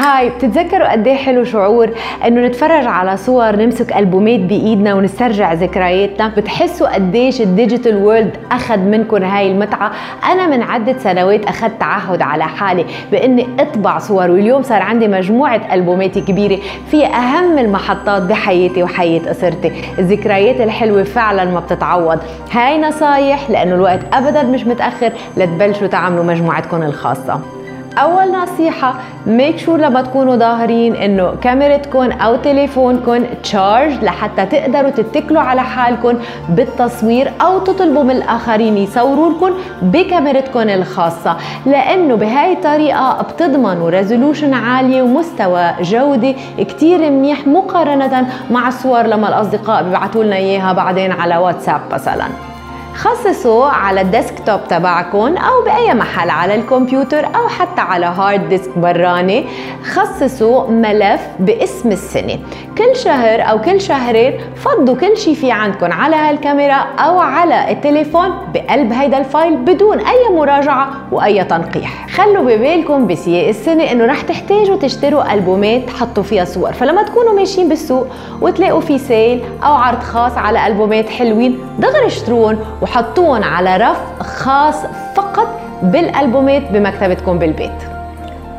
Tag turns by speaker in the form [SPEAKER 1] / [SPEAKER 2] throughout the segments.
[SPEAKER 1] هاي بتتذكروا قد إيه حلو شعور إنه نتفرج على صور نمسك ألبومات بإيدنا ونسترجع ذكرياتنا؟ بتحسوا قديش ال digital world أخذ منكم هاي المتعة؟ أنا من عدة سنوات أخذت تعهد على حالي بإني أطبع صور واليوم صار عندي مجموعة ألبومات كبيرة فيها أهم المحطات بحياتي وحياة أسرتي. الذكريات الحلوة فعلا ما بتتعوض. هاي نصايح لأنه الوقت ابدا مش متأخر لتبلشوا تعملوا مجموعتكم الخاصة. أول نصيحة make sure لما تكونوا ظاهرين إنه كاميرتكم أو تليفونكم تشارج لحتى تقدروا تتكلوا على حالكم بالتصوير أو تطلبوا من الآخرين يصوروا لكم بكاميرتكم الخاصة. لأنه بهاي الطريقة بتضمنوا resolution عالية ومستوى جوده كتير منيح مقارنة مع الصور لما الأصدقاء بيبعتوا لنا إياها بعدين على واتساب مثلا. خصصوا على ال desktop تبعكم أو بأي محل على الكمبيوتر أو حتى على hard disk براني. خصصوا ملف باسم السنة. كل شهر أو كل شهرين فضوا كل شيء في عندكم على هالكاميرا أو على التليفون بقلب هيدا ال file بدون أي مراجعة وأي تنقيح. خلوا ببالكم بسياق السنة إنه رح تحتاجوا تشتروا ألبومات تحطوا فيها صور. فلما تكونوا ماشيين بالسوق وتلاقوا في سيل أو عرض خاص على ألبومات حلوين دغري اشتروهم وحطوهم على رف خاص فقط بالألبومات بمكتبتكم بالبيت.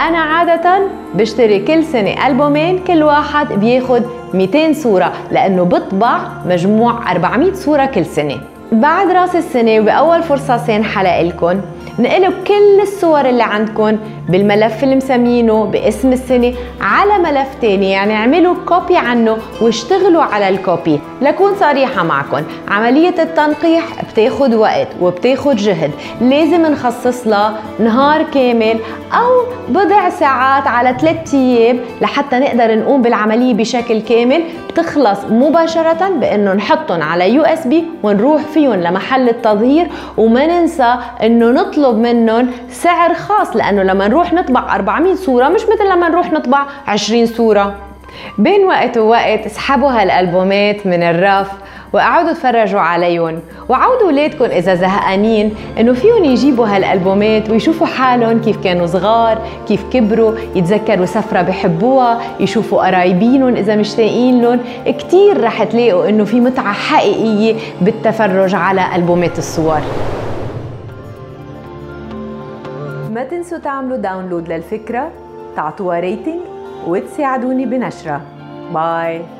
[SPEAKER 1] أنا عادة بشتري كل سنة ألبومين كل واحد بياخد 200 صورة لأنه بطبع مجموع 400 صورة كل سنة. بعد رأس السنة وبأول فرصه سانحه لكم نقلوا كل الصور اللي عندكم بالملف اللي مسمينه باسم السنة على ملف تاني يعني اعملوا copy عنه واشتغلوا على ال copy لكون صريحة معكم عملية التنقيح بتاخد وقت وبتاخد جهد. لازم نخصص لها نهار كامل أو بضع ساعات على ثلاثة أيام لحتى نقدر نقوم بالعملية بشكل كامل. بتخلص مباشرة بأنه نحطهم على USB ونروح فيهم لمحل التظهير. وما ننسى أنه نطلب منهم سعر خاص لأنه لما نروح نطبع 400 صورة مش مثل لما نروح نطبع 20 صورة. بين وقت ووقت اسحبوا هالألبومات من الرف وقعدوا تفرجوا عليهم وعودوا اولادكم إذا زهقانين إنه فيهم يجيبوا هالألبومات ويشوفوا حالهم كيف كانوا صغار كيف كبروا يتذكروا سفرة بحبوها يشوفوا قرايبينهم إذا مشتاقين لهم كثير رح تلاقوا إنه في متعة حقيقية بالتفرج على ألبومات الصور.
[SPEAKER 2] ما تنسوا تعملوا داونلود للفكرة تعطوها ريتنج وتساعدوني بنشرها باي.